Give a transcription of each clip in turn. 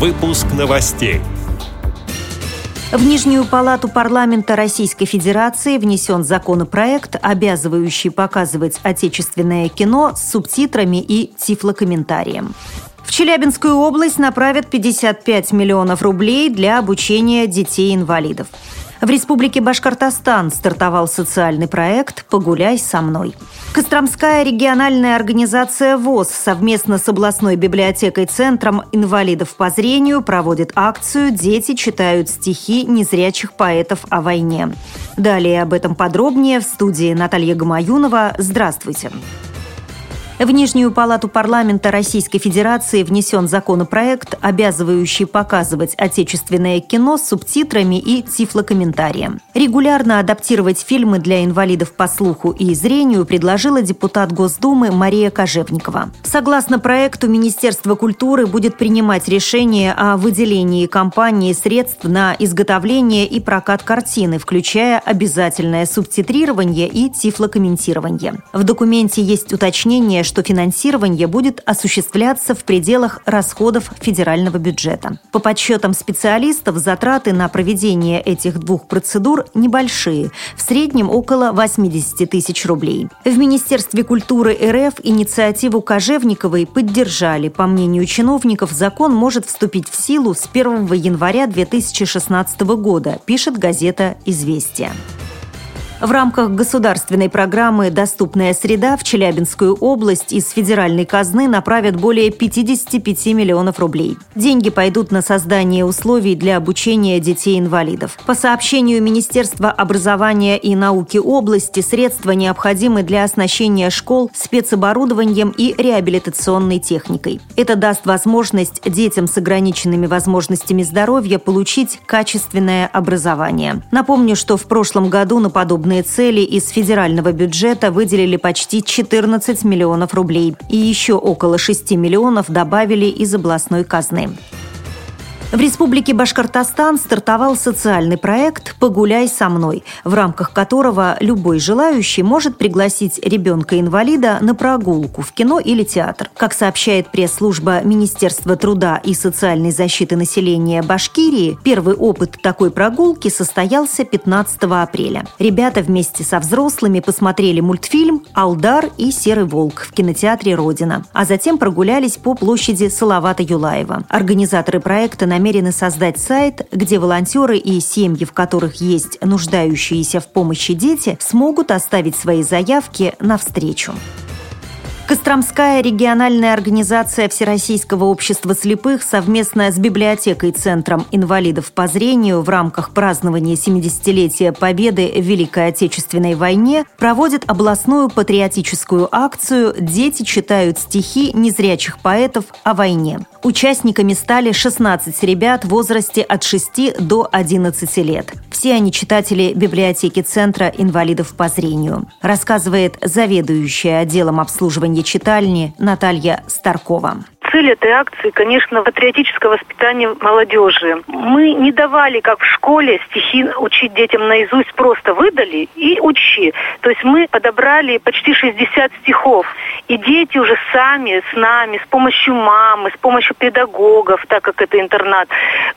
Выпуск новостей. В Нижнюю палату парламента Российской Федерации внесен законопроект, обязывающий показывать отечественное кино с субтитрами и тифлокомментарием. В Челябинскую область направят 55 миллионов рублей для обучения детей-инвалидов. В Республике Башкортостан стартовал социальный проект «Погуляй со мной». Костромская региональная организация ВОЗ совместно с областной библиотекой Центром инвалидов по зрению проводит акцию «Дети читают стихи незрячих поэтов о войне». Далее об этом подробнее в студии Наталья Гамаюнова. Здравствуйте. Здравствуйте. В Нижнюю палату парламента Российской Федерации внесен законопроект, обязывающий показывать отечественное кино с субтитрами и тифлокомментарием. Регулярно адаптировать фильмы для инвалидов по слуху и зрению предложила депутат Госдумы Мария Кожевникова. Согласно проекту, Министерство культуры будет принимать решение о выделении компании средств на изготовление и прокат картины, включая обязательное субтитрирование и тифлокомментирование. В документе есть уточнение, что финансирование будет осуществляться в пределах расходов федерального бюджета. По подсчетам специалистов, затраты на проведение этих двух процедур небольшие, в среднем около 80 тысяч рублей. В Министерстве культуры РФ инициативу Кожевниковой поддержали. По мнению чиновников, закон может вступить в силу с 1 января 2016 года, пишет газета «Известия». В рамках государственной программы «Доступная среда» в Челябинскую область из федеральной казны направят более 55 миллионов рублей. Деньги пойдут на создание условий для обучения детей-инвалидов. По сообщению Министерства образования и науки области, средства необходимы для оснащения школ спецоборудованием и реабилитационной техникой. Это даст возможность детям с ограниченными возможностями здоровья получить качественное образование. Напомню, что в прошлом году на подобное подобные цели из федерального бюджета выделили почти 14 миллионов рублей и еще около 6 миллионов добавили из областной казны. В Республике Башкортостан стартовал социальный проект «Погуляй со мной», в рамках которого любой желающий может пригласить ребенка-инвалида на прогулку в кино или театр. Как сообщает пресс-служба Министерства труда и социальной защиты населения Башкирии, первый опыт такой прогулки состоялся 15 апреля. Ребята вместе со взрослыми посмотрели мультфильм «Алдар и серый волк» в кинотеатре «Родина», а затем прогулялись по площади Салавата Юлаева. Организаторы проекта намерены намерены создать сайт, где волонтеры и семьи, в которых есть нуждающиеся в помощи дети, смогут оставить свои заявки на встречу. Костромская региональная организация Всероссийского общества слепых совместно с библиотекой Центром инвалидов по зрению в рамках празднования 70-летия Победы в Великой Отечественной войне проводит областную патриотическую акцию «Дети читают стихи незрячих поэтов о войне». Участниками стали 16 ребят в возрасте от 6 до 11 лет. Все они читатели библиотеки Центра инвалидов по зрению, рассказывает заведующая отделом обслуживания читальни Наталья Старкова цель этой акции, конечно, патриотическое воспитание молодежи. Мы не давали, как в школе, стихи учить детям наизусть, просто выдали и учи. То есть мы подобрали почти 60 стихов. И дети уже сами с нами, с помощью мамы, с помощью педагогов, так как это интернат,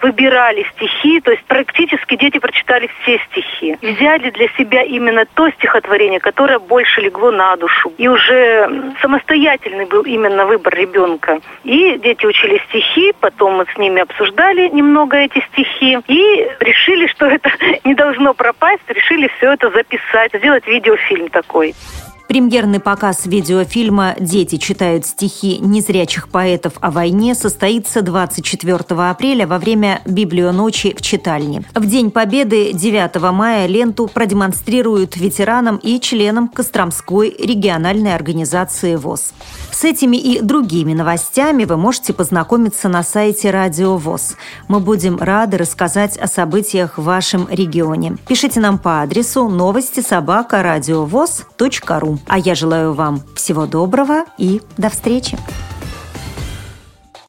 выбирали стихи. То есть практически дети прочитали все стихи. Взяли для себя именно то стихотворение, которое больше легло на душу. И уже самостоятельный был именно выбор ребенка. И дети учили стихи, потом мы с ними обсуждали немного эти стихи и решили, что это не должно пропасть, решили все это записать, сделать видеофильм такой. Премьерный показ видеофильма «Дети читают стихи незрячих поэтов о войне» состоится 24 апреля во время Библионочи в читальне. В День Победы 9 мая ленту продемонстрируют ветеранам и членам Костромской региональной организации ВОЗ. С этими и другими новостями вы можете познакомиться на сайте Радио ВОЗ. Мы будем рады рассказать о событиях в вашем регионе. Пишите нам по адресу новости собака ру. А я желаю вам всего доброго и до встречи!